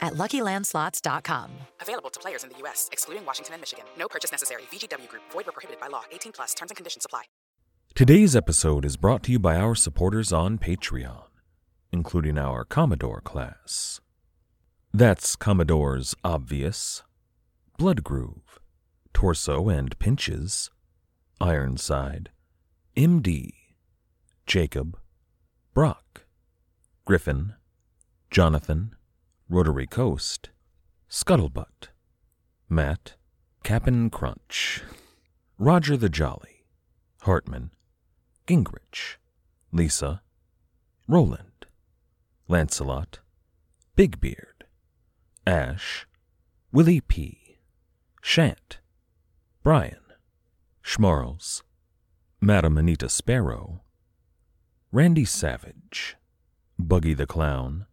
at luckylandslots.com. Available to players in the U.S., excluding Washington and Michigan. No purchase necessary. VGW Group, void were prohibited by law. 18 plus terms and conditions apply. Today's episode is brought to you by our supporters on Patreon, including our Commodore class. That's Commodore's Obvious, Blood Groove, Torso and Pinches, Ironside, MD, Jacob, Brock, Griffin, Jonathan, Rotary Coast, Scuttlebutt, Matt, Cap'n Crunch, Roger the Jolly, Hartman, Gingrich, Lisa, Roland, Lancelot, Big Beard, Ash, Willie P., Shant, Brian, Schmarls, Madam Anita Sparrow, Randy Savage, Buggy the Clown,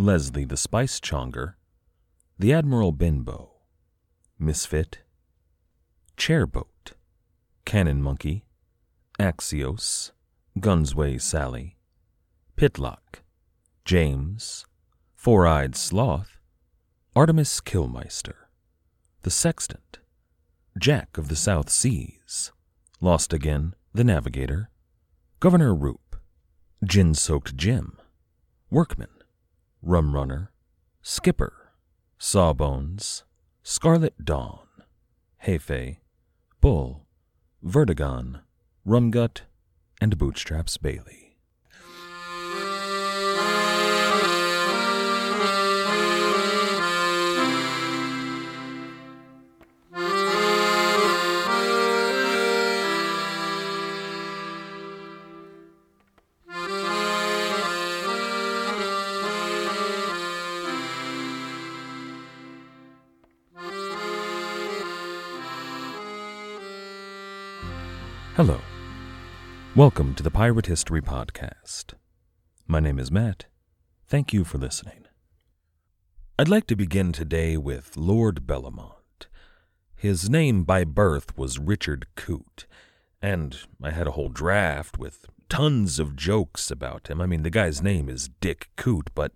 Leslie the Spice Chonger, the Admiral Benbow, Misfit, Chairboat, Cannon Monkey, Axios, Gunsway Sally, Pitlock, James, Four Eyed Sloth, Artemis Killmeister, The Sextant, Jack of the South Seas, Lost Again, The Navigator, Governor Roop, Gin Soaked Jim, Workman, Rum Runner, Skipper, Sawbones, Scarlet Dawn, Hefe, Bull, Vertigon, Rumgut, and Bootstraps Bailey. Hello. Welcome to the Pirate History Podcast. My name is Matt. Thank you for listening. I'd like to begin today with Lord Bellomont. His name by birth was Richard Coote, and I had a whole draft with tons of jokes about him. I mean, the guy's name is Dick Coote, but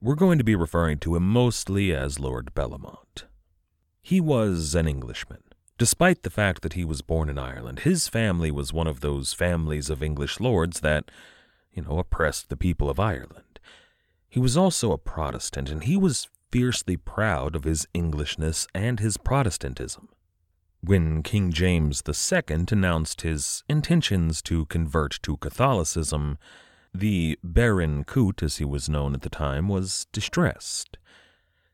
we're going to be referring to him mostly as Lord Bellomont. He was an Englishman Despite the fact that he was born in Ireland, his family was one of those families of English lords that, you know, oppressed the people of Ireland. He was also a Protestant, and he was fiercely proud of his Englishness and his Protestantism. When King James II announced his intentions to convert to Catholicism, the Baron Coote, as he was known at the time, was distressed.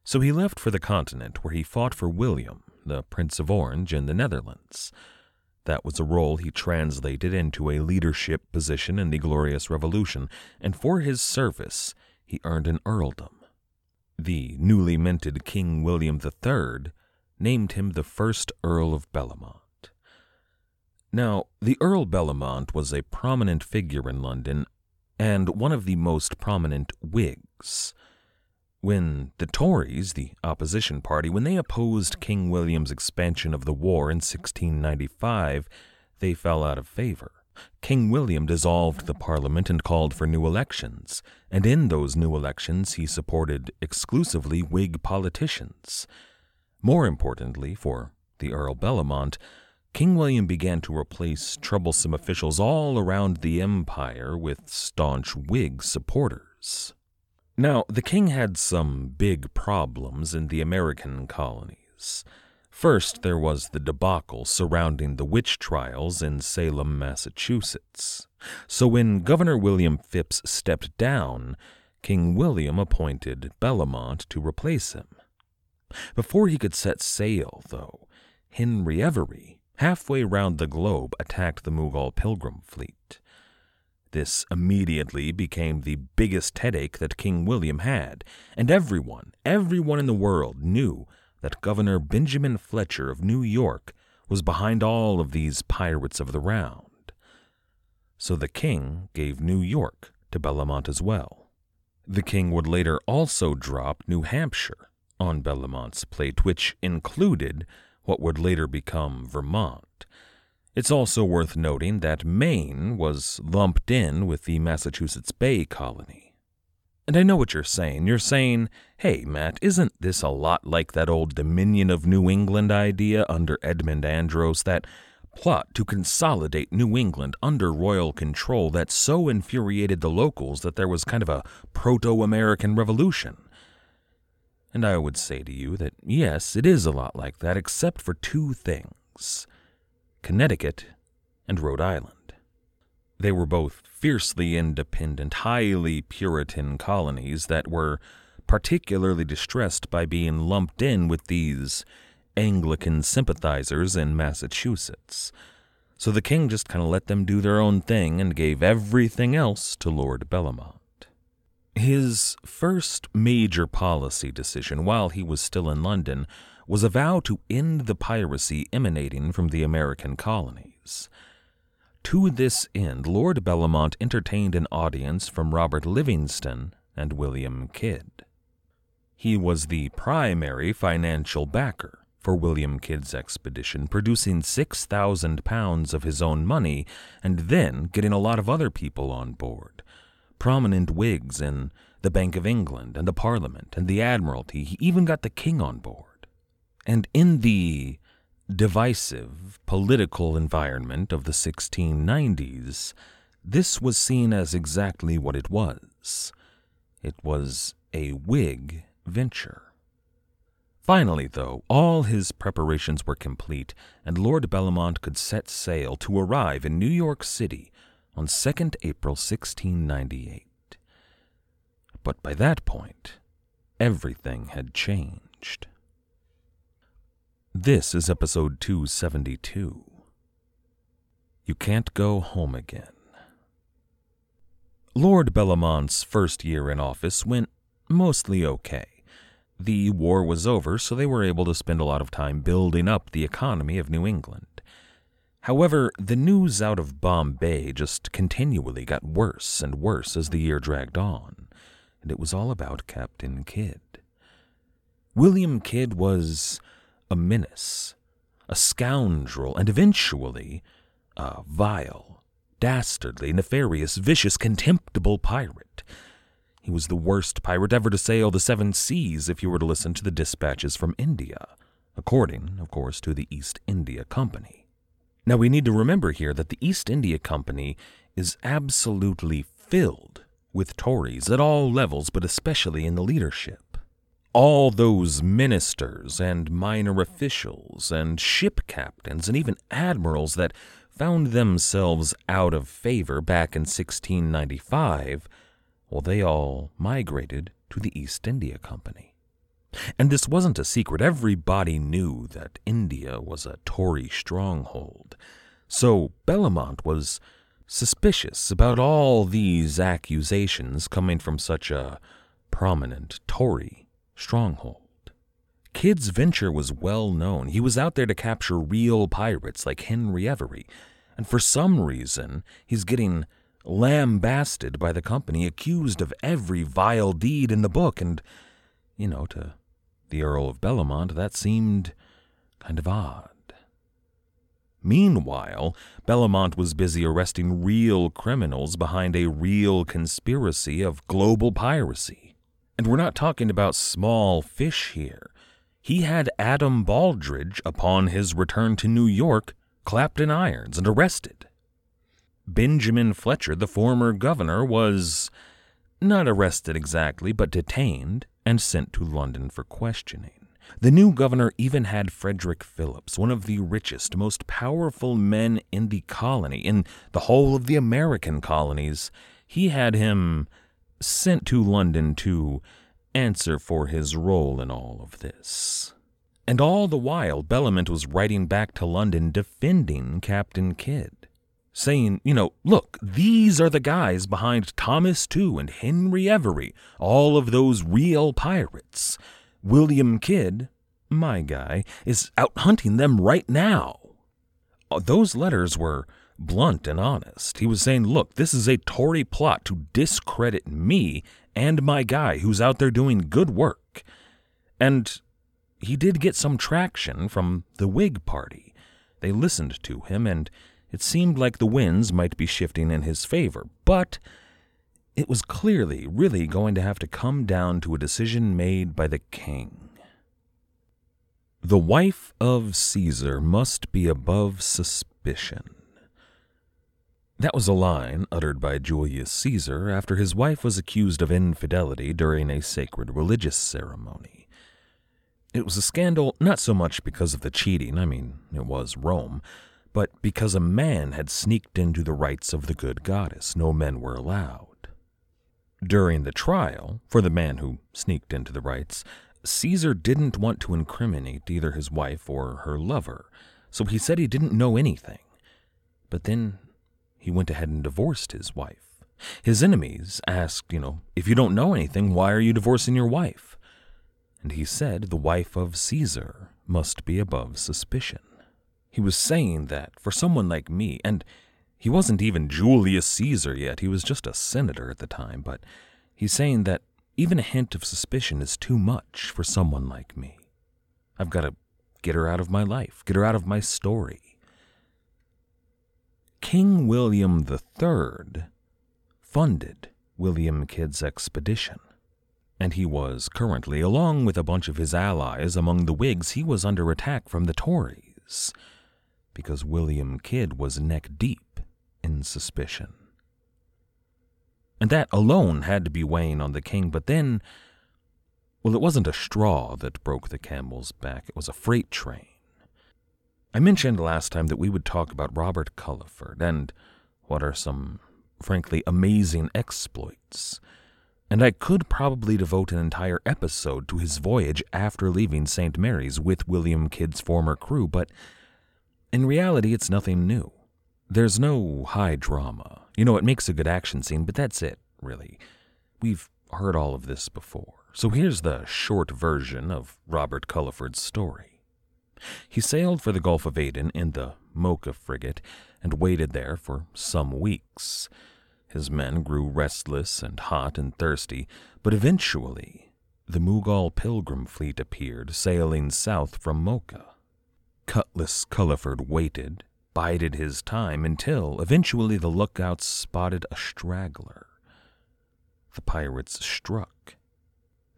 So he left for the continent, where he fought for William, the Prince of Orange in the Netherlands. That was a role he translated into a leadership position in the Glorious Revolution, and for his service he earned an earldom. The newly minted King William III named him the first Earl of Bellomont. Now, the Earl Bellomont was a prominent figure in London and one of the most prominent Whigs. When the Tories, the opposition party, when they opposed King William's expansion of the war in 1695, they fell out of favor. King William dissolved the parliament and called for new elections, and in those new elections he supported exclusively Whig politicians. More importantly, for the Earl Bellomont, King William began to replace troublesome officials all around the empire with staunch Whig supporters. Now, the king had some big problems in the American colonies. First, there was the debacle surrounding the witch trials in Salem, Massachusetts. So when Governor William Phips stepped down, King William appointed Bellomont to replace him. Before he could set sail, though, Henry Every, halfway round the globe, attacked the Mughal pilgrim fleet. This immediately became the biggest headache that King William had, and everyone, everyone in the world knew that Governor Benjamin Fletcher of New York was behind all of these pirates of the round. So the king gave New York to Bellomont as well. The king would later also drop New Hampshire on Bellomont's plate, which included what would later become Vermont. It's also worth noting that Maine was lumped in with the Massachusetts Bay Colony. And I know what you're saying. You're saying, hey, Matt, isn't this a lot like that old Dominion of New England idea under Edmund Andros, that plot to consolidate New England under royal control that so infuriated the locals that there was kind of a proto American revolution? And I would say to you that yes, it is a lot like that, except for two things Connecticut and Rhode Island. They were both fiercely independent, highly Puritan colonies that were particularly distressed by being lumped in with these Anglican sympathizers in Massachusetts. So the king just kind of let them do their own thing and gave everything else to Lord Bellomont. His first major policy decision while he was still in London was a vow to end the piracy emanating from the American colonies. To this end, Lord Bellomont entertained an audience from Robert Livingston and William Kidd. He was the primary financial backer for William Kidd's expedition, producing six thousand pounds of his own money and then getting a lot of other people on board prominent Whigs in the Bank of England and the Parliament and the Admiralty. He even got the King on board. And in the divisive political environment of the 1690s, this was seen as exactly what it was. It was a Whig venture. Finally, though, all his preparations were complete, and Lord Bellomont could set sail to arrive in New York City on 2nd April 1698. But by that point, everything had changed. This is episode 272. You Can't Go Home Again. Lord Bellomont's first year in office went mostly okay. The war was over, so they were able to spend a lot of time building up the economy of New England. However, the news out of Bombay just continually got worse and worse as the year dragged on, and it was all about Captain Kidd. William Kidd was a menace, a scoundrel, and eventually a vile, dastardly, nefarious, vicious, contemptible pirate. He was the worst pirate ever to sail the seven seas if you were to listen to the dispatches from India, according, of course, to the East India Company. Now, we need to remember here that the East India Company is absolutely filled with Tories at all levels, but especially in the leadership. All those ministers and minor officials and ship captains and even admirals that found themselves out of favor back in 1695, well, they all migrated to the East India Company. And this wasn't a secret. Everybody knew that India was a Tory stronghold. So Bellomont was suspicious about all these accusations coming from such a prominent Tory stronghold. Kidd's venture was well known. He was out there to capture real pirates like Henry Every, and for some reason, he's getting lambasted by the company, accused of every vile deed in the book, and, you know, to the Earl of Bellomont, that seemed kind of odd. Meanwhile, Bellomont was busy arresting real criminals behind a real conspiracy of global piracy. And we're not talking about small fish here. He had Adam Baldridge, upon his return to New York, clapped in irons and arrested. Benjamin Fletcher, the former governor, was not arrested exactly, but detained and sent to London for questioning. The new governor even had Frederick Phillips, one of the richest, most powerful men in the colony, in the whole of the American colonies. He had him sent to London to answer for his role in all of this. And all the while, Bellomont was writing back to London defending Captain Kidd saying, you know, look, these are the guys behind Thomas Tew and Henry Every, all of those real pirates. William Kidd my guy, is out hunting them right now. Uh, Those letters were blunt and honest. He was saying, look, this is a Tory plot to discredit me and my guy who's out there doing good work. And he did get some traction from the Whig Party. They listened to him, and it seemed like the winds might be shifting in his favor. But it was clearly really going to have to come down to a decision made by the king. The wife of Caesar must be above suspicion. That was a line uttered by Julius Caesar after his wife was accused of infidelity during a sacred religious ceremony. It was a scandal not so much because of the cheating, I mean, it was Rome, but because a man had sneaked into the rites of the good goddess. No men were allowed. During the trial, for the man who sneaked into the rites, Caesar didn't want to incriminate either his wife or her lover, so he said he didn't know anything. But then he went ahead and divorced his wife. His enemies asked, you know, if you don't know anything, why are you divorcing your wife? And he said the wife of Caesar must be above suspicion. He was saying that for someone like me, and he wasn't even Julius Caesar yet, he was just a senator at the time, but he's saying that even a hint of suspicion is too much for someone like me. I've got to get her out of my life, get her out of my story. King William III funded William Kidd's expedition, and he was currently, along with a bunch of his allies among the Whigs, he was under attack from the Tories, because William Kidd was neck deep in suspicion. And that alone had to be weighing on the king, but then, well, it wasn't a straw that broke the camel's back, it was a freight train. I mentioned last time that we would talk about Robert Culliford and what are some, frankly, amazing exploits. And I could probably devote an entire episode to his voyage after leaving St. Mary's with William Kidd's former crew, but in reality, it's nothing new. There's no high drama. You know, it makes a good action scene, but that's it, really. We've heard all of this before. So here's the short version of Robert Culliford's story. He sailed for the Gulf of Aden in the Mocha frigate and waited there for some weeks. His men grew restless and hot and thirsty, but eventually the Mughal pilgrim fleet appeared, sailing south from Mocha. Cutlass Culliford waited, bided his time until eventually the lookouts spotted a straggler. The pirates struck.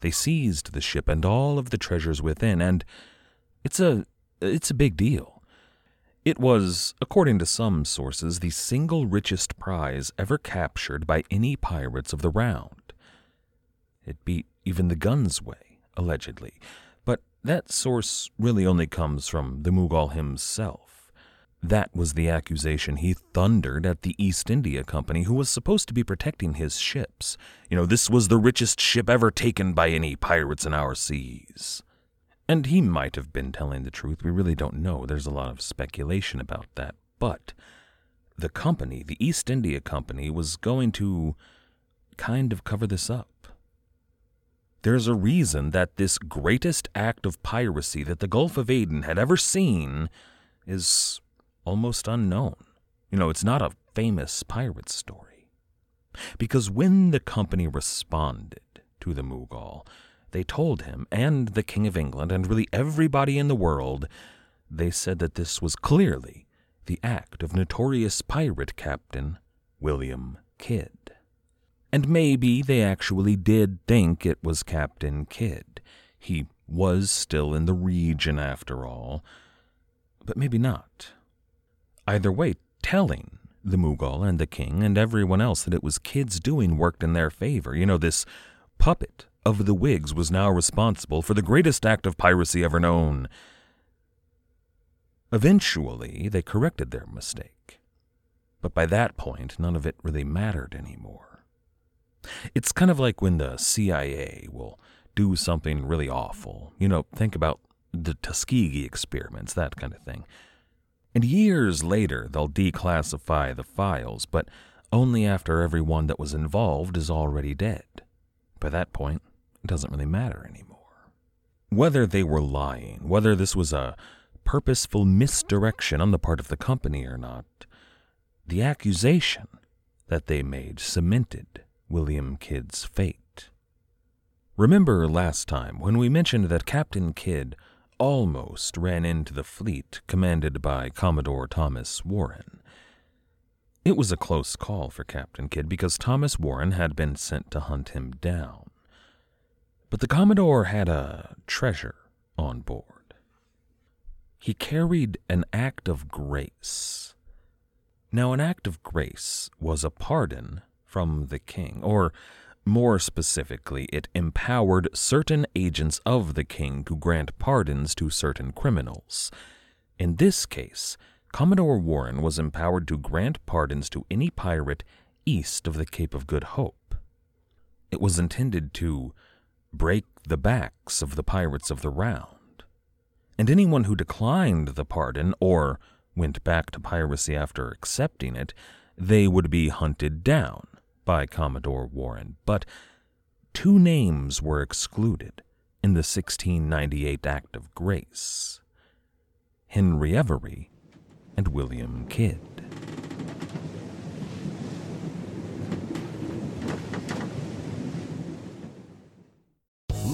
They seized the ship and all of the treasures within, and it's a it's a big deal. It was, according to some sources, the single richest prize ever captured by any pirates of the round. It beat even the Gunsway, allegedly, but that source really only comes from the Mughal himself. That was the accusation he thundered at the East India Company, who was supposed to be protecting his ships. You know, this was the richest ship ever taken by any pirates in our seas. And he might have been telling the truth. We really don't know. There's a lot of speculation about that. But the company, the East India Company, was going to kind of cover this up. There's a reason that this greatest act of piracy that the Gulf of Aden had ever seen is almost unknown. You know, it's not a famous pirate story. Because when the company responded to the Mughal, they told him and the King of England and really everybody in the world, they said that this was clearly the act of notorious pirate captain William Kidd. And maybe they actually did think it was Captain Kidd. He was still in the region after all. But maybe not. Either way, telling the Mughal and the king and everyone else that it was Kidd's doing worked in their favor. You know, this puppet of the Whigs was now responsible for the greatest act of piracy ever known. Eventually, they corrected their mistake. But by that point, none of it really mattered anymore. It's kind of like when the CIA will do something really awful. You know, think about the Tuskegee experiments, that kind of thing. And years later, they'll declassify the files, but only after everyone that was involved is already dead. By that point, doesn't really matter anymore. Whether they were lying, whether this was a purposeful misdirection on the part of the company or not, the accusation that they made cemented William Kidd's fate. Remember last time when we mentioned that Captain Kidd almost ran into the fleet commanded by Commodore Thomas Warren. It was a close call for Captain Kidd because Thomas Warren had been sent to hunt him down. But the Commodore had a treasure on board. He carried an act of grace. Now, an act of grace was a pardon from the king, or more specifically, it empowered certain agents of the king to grant pardons to certain criminals. In this case, Commodore Warren was empowered to grant pardons to any pirate east of the Cape of Good Hope. It was intended to break the backs of the pirates of the Round, and anyone who declined the pardon or went back to piracy after accepting it, they would be hunted down by Commodore Warren, but two names were excluded in the 1698 Act of Grace Henry Every and William Kidd.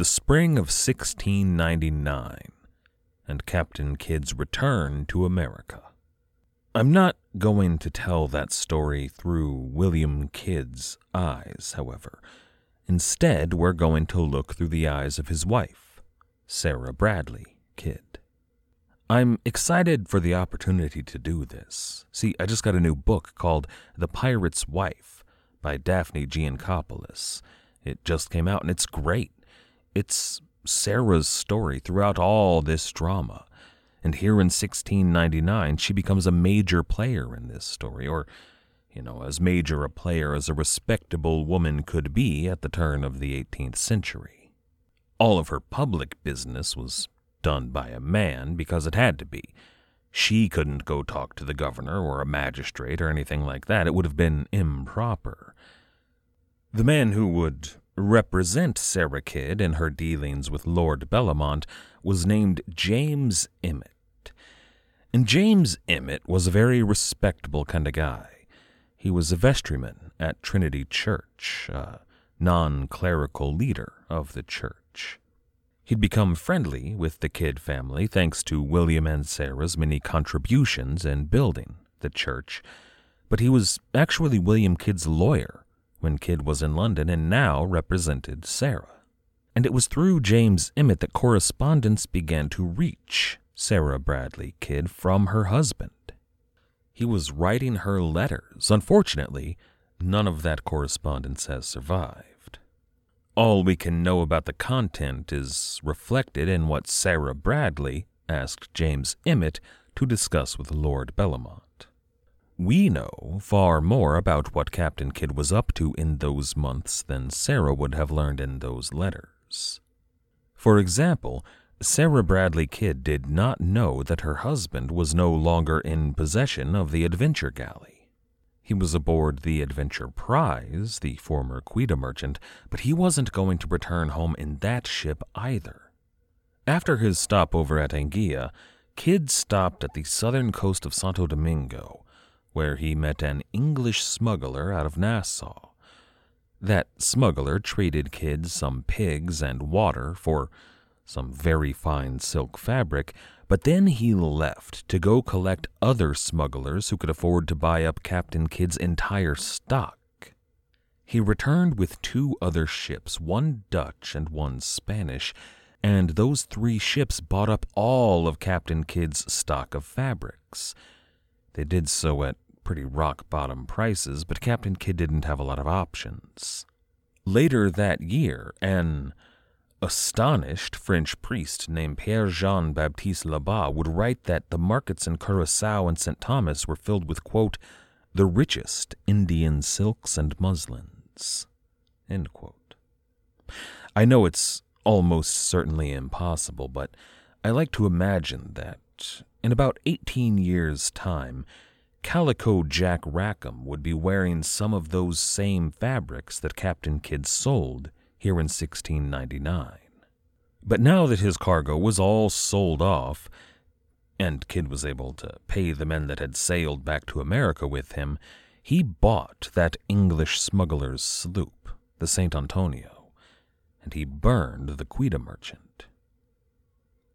the spring of 1699 and Captain Kidd's return to America. I'm not going to tell that story through William Kidd's eyes, however. Instead, we're going to look through the eyes of his wife, Sarah Bradley Kidd. I'm excited for the opportunity to do this. See, I just got a new book called The Pirate's Wife by Daphne Geancopolous. It just came out and it's great. It's Sarah's story throughout all this drama. And here in 1699, she becomes a major player in this story, or, you know, as major a player as a respectable woman could be at the turn of the 18th century. All of her public business was done by a man because it had to be. She couldn't go talk to the governor or a magistrate or anything like that. It would have been improper. The man who would represent Sarah Kidd in her dealings with Lord Bellomont was named James Emmett. And James Emmett was a very respectable kind of guy. He was a vestryman at Trinity Church, a non clerical leader of the church. He'd become friendly with the Kidd family thanks to William and Sarah's many contributions in building the church, but he was actually William Kidd's lawyer when Kidd was in London and now represented Sarah. And it was through James Emmett that correspondence began to reach Sarah Bradley Kidd from her husband. He was writing her letters. Unfortunately, none of that correspondence has survived. All we can know about the content is reflected in what Sarah Bradley asked James Emmett to discuss with Lord Bellomont. We know far more about what Captain Kidd was up to in those months than Sarah would have learned in those letters. For example, Sarah Bradley Kidd did not know that her husband was no longer in possession of the Adventure Galley. He was aboard the Adventure Prize, the former Quedah merchant, but he wasn't going to return home in that ship either. After his stopover at Anguilla, Kidd stopped at the southern coast of Santo Domingo, where he met an English smuggler out of Nassau. That smuggler traded Kidd some pigs and water for some very fine silk fabric, but then he left to go collect other smugglers who could afford to buy up Captain Kidd's entire stock. He returned with two other ships, one Dutch and one Spanish, and those three ships bought up all of Captain Kidd's stock of fabrics. They did so at pretty rock bottom prices, but Captain Kidd didn't have a lot of options. Later that year, an astonished French priest named Pierre Jean Baptiste Labat would write that the markets in Curacao and St. Thomas were filled with, quote, the richest Indian silks and muslins. I know it's almost certainly impossible, but I like to imagine that in about 18 years' time, Calico Jack Rackham would be wearing some of those same fabrics that Captain Kidd sold here in 1699. But now that his cargo was all sold off, and Kidd was able to pay the men that had sailed back to America with him, he bought that English smuggler's sloop, the St. Antonio, and he burned the Quedah merchant.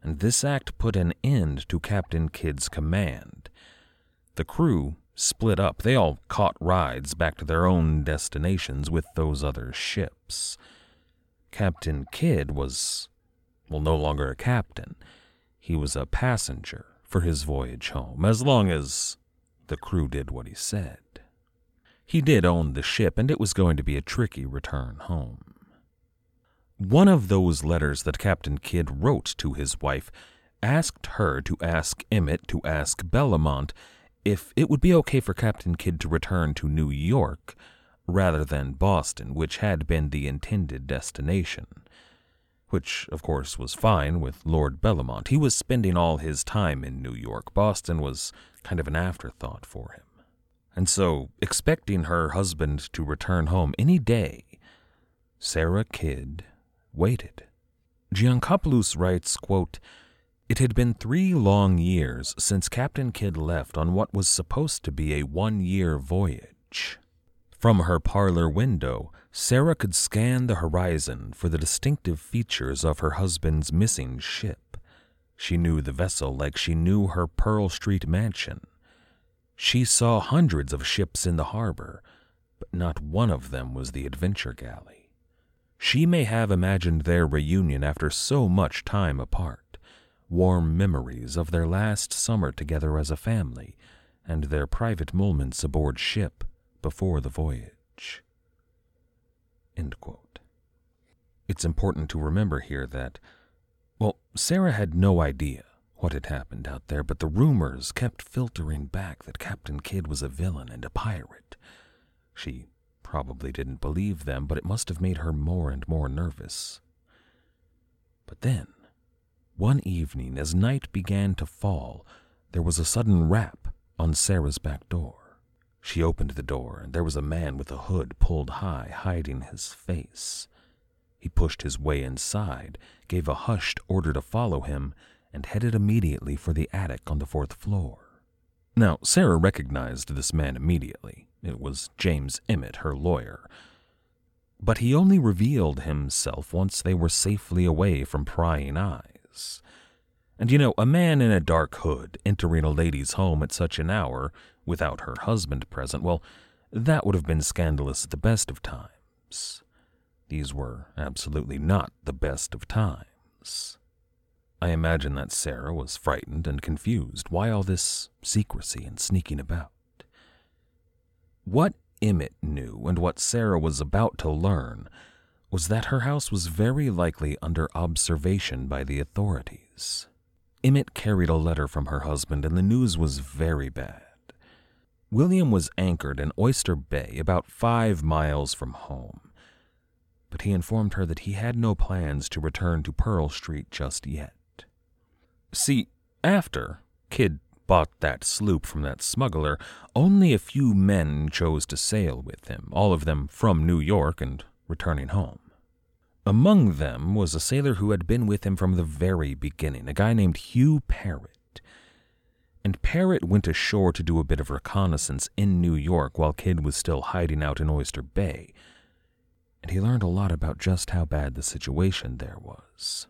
And this act put an end to Captain Kidd's command. The crew split up. They all caught rides back to their own destinations with those other ships. Captain Kidd was, well, no longer a captain. He was a passenger for his voyage home, as long as the crew did what he said. He did own the ship, and it was going to be a tricky return home. One of those letters that Captain Kidd wrote to his wife asked her to ask Emmett to ask Bellomont if it would be okay for Captain Kidd to return to New York rather than Boston, which had been the intended destination. Which, of course, was fine with Lord Bellomont. He was spending all his time in New York. Boston was kind of an afterthought for him. And so, expecting her husband to return home any day, Sarah Kidd waited. Geancopolous writes, quote, It had been three long years since Captain Kidd left on what was supposed to be a one-year voyage. From her parlor window, Sarah could scan the horizon for the distinctive features of her husband's missing ship. She knew the vessel like she knew her Pearl Street mansion. She saw hundreds of ships in the harbor, but not one of them was the Adventure Galley. She may have imagined their reunion after so much time apart, warm memories of their last summer together as a family, and their private moments aboard ship before the voyage. It's important to remember here that, well, Sarah had no idea what had happened out there, but the rumors kept filtering back that Captain Kidd was a villain and a pirate. She probably didn't believe them, but it must have made her more and more nervous. But then, one evening, as night began to fall, there was a sudden rap on Sarah's back door. She opened the door, and there was a man with a hood pulled high, hiding his face. He pushed his way inside, gave a hushed order to follow him, and headed immediately for the attic on the fourth floor. Now, Sarah recognized this man immediately. It was James Emmett, her lawyer. But he only revealed himself once they were safely away from prying eyes. And you know, a man in a dark hood entering a lady's home at such an hour without her husband present, well, that would have been scandalous at the best of times. These were absolutely not the best of times. I imagine that Sarah was frightened and confused. Why all this secrecy and sneaking about? What Emmett knew and what Sarah was about to learn was that her house was very likely under observation by the authorities. Emmett carried a letter from her husband, and the news was very bad. William was anchored in Oyster Bay, about five miles from home. But he informed her that he had no plans to return to Pearl Street just yet. See, after Kidd bought that sloop from that smuggler, only a few men chose to sail with him, all of them from New York and returning home. Among them was a sailor who had been with him from the very beginning, a guy named Hugh Parrott. And Parrott went ashore to do a bit of reconnaissance in New York while Kidd was still hiding out in Oyster Bay. And he learned a lot about just how bad the situation there was.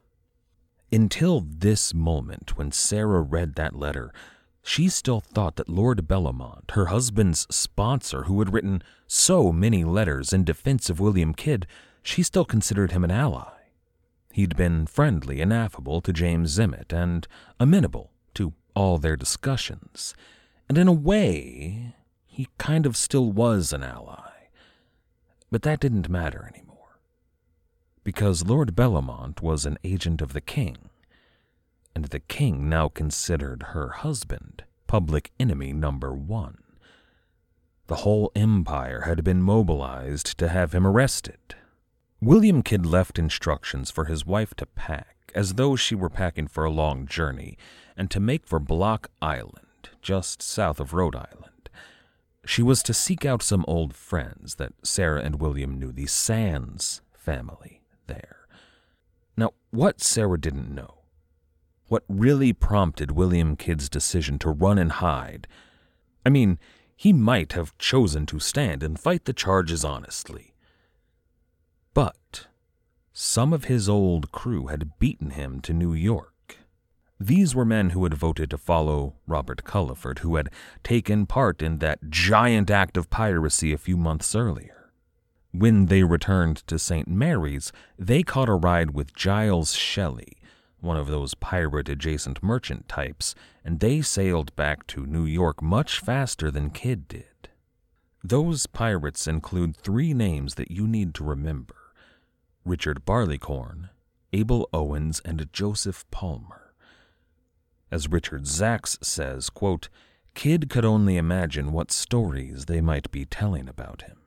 Until this moment, when Sarah read that letter, she still thought that Lord Bellomont, her husband's sponsor, who had written so many letters in defense of William Kidd, she still considered him an ally. He'd been friendly and affable to James Emmett and amenable to all their discussions. And in a way, he kind of still was an ally. But that didn't matter anymore because Lord Bellomont was an agent of the king, and the king now considered her husband public enemy number one. The whole empire had been mobilized to have him arrested. William Kidd left instructions for his wife to pack, as though she were packing for a long journey, and to make for Block Island, just south of Rhode Island. She was to seek out some old friends that Sarah and William knew, the Sands family there. Now, what Sarah didn't know, what really prompted William Kidd's decision to run and hide, I mean, he might have chosen to stand and fight the charges honestly. But some of his old crew had beaten him to New York. These were men who had voted to follow Robert Culliford, who had taken part in that giant act of piracy a few months earlier. When they returned to St. Mary's, they caught a ride with Giles Shelley, one of those pirate adjacent merchant types, and they sailed back to New York much faster than Kidd did. Those pirates include three names that you need to remember Richard Barleycorn, Abel Owens, and Joseph Palmer. As Richard Zacks says, quote, Kidd could only imagine what stories they might be telling about him.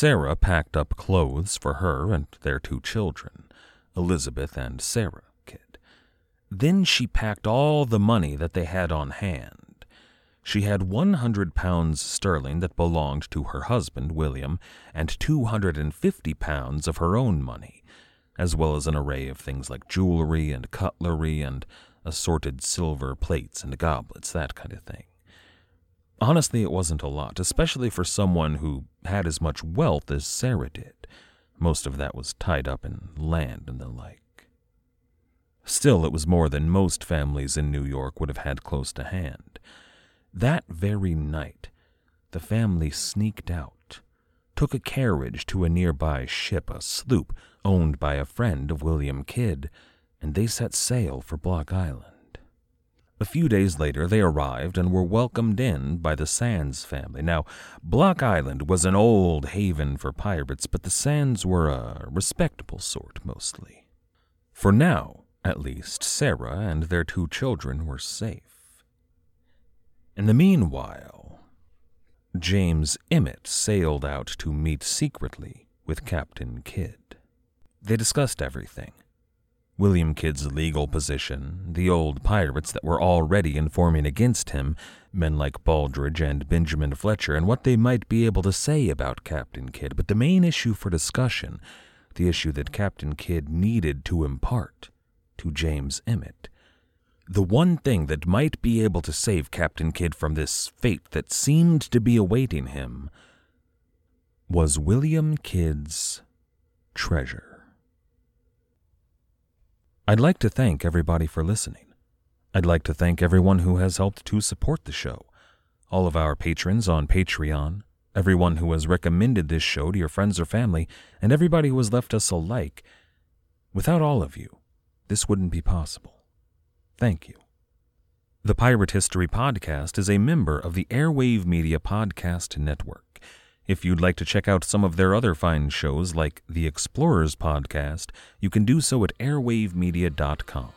Sarah packed up clothes for her and their two children, Elizabeth and Sarah Kidd. Then she packed all the money that they had on hand. She had 100 pounds sterling that belonged to her husband, William, and 250 pounds of her own money, as well as an array of things like jewelry and cutlery and assorted silver plates and goblets, that kind of thing. Honestly, it wasn't a lot, especially for someone who had as much wealth as Sarah did. Most of that was tied up in land and the like. Still, it was more than most families in New York would have had close to hand. That very night, the family sneaked out, took a carriage to a nearby ship, a sloop owned by a friend of William Kidd, and they set sail for Block Island. A few days later, they arrived and were welcomed in by the Sands family. Now, Block Island was an old haven for pirates, but the Sands were a respectable sort mostly. For now, at least, Sarah and their two children were safe. In the meanwhile, James Emmett sailed out to meet secretly with Captain Kidd. They discussed everything William Kidd's legal position, the old pirates that were already informing against him, men like Baldridge and Benjamin Fletcher, and what they might be able to say about Captain Kidd. But the main issue for discussion, the issue that Captain Kidd needed to impart to James Emmett, the one thing that might be able to save Captain Kidd from this fate that seemed to be awaiting him, was William Kidd's treasure. I'd like to thank everybody for listening. I'd like to thank everyone who has helped to support the show, all of our patrons on Patreon, everyone who has recommended this show to your friends or family, and everybody who has left us a like. Without all of you, this wouldn't be possible. Thank you. The Pirate History Podcast is a member of the Airwave Media Podcast Network. If you'd like to check out some of their other fine shows like the Explorers Podcast, you can do so at airwavemedia.com.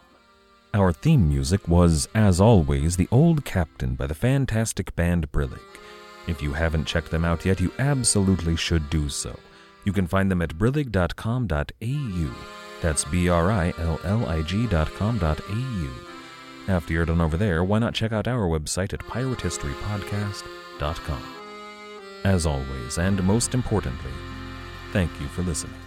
Our theme music was, as always, The Old Captain by the fantastic band Brillig. If you haven't checked them out yet, you absolutely should do so. You can find them at brillig.com.au. That's B R I L L I G.com.au. After you're done over there, why not check out our website at piratehistorypodcast.com. As always, and most importantly, thank you for listening.